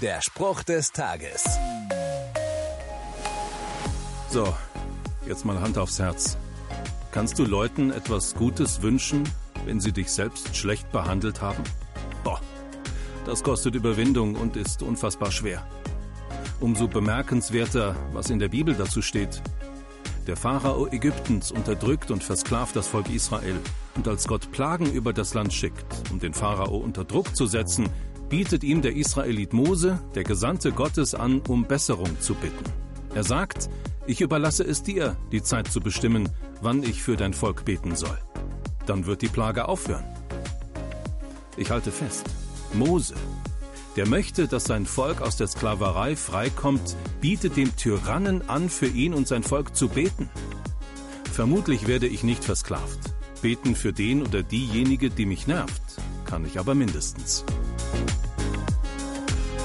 Der Spruch des Tages. So, jetzt mal Hand aufs Herz. Kannst du Leuten etwas Gutes wünschen, wenn sie dich selbst schlecht behandelt haben? Boah, das kostet Überwindung und ist unfassbar schwer. Umso bemerkenswerter, was in der Bibel dazu steht. Der Pharao Ägyptens unterdrückt und versklavt das Volk Israel. Und als Gott Plagen über das Land schickt, um den Pharao unter Druck zu setzen, bietet ihm der Israelit Mose, der Gesandte Gottes, an, um Besserung zu bitten. Er sagt, ich überlasse es dir, die Zeit zu bestimmen, wann ich für dein Volk beten soll. Dann wird die Plage aufhören. Ich halte fest, Mose, der möchte, dass sein Volk aus der Sklaverei freikommt, bietet dem Tyrannen an, für ihn und sein Volk zu beten. Vermutlich werde ich nicht versklavt. Beten für den oder diejenige, die mich nervt, kann ich aber mindestens.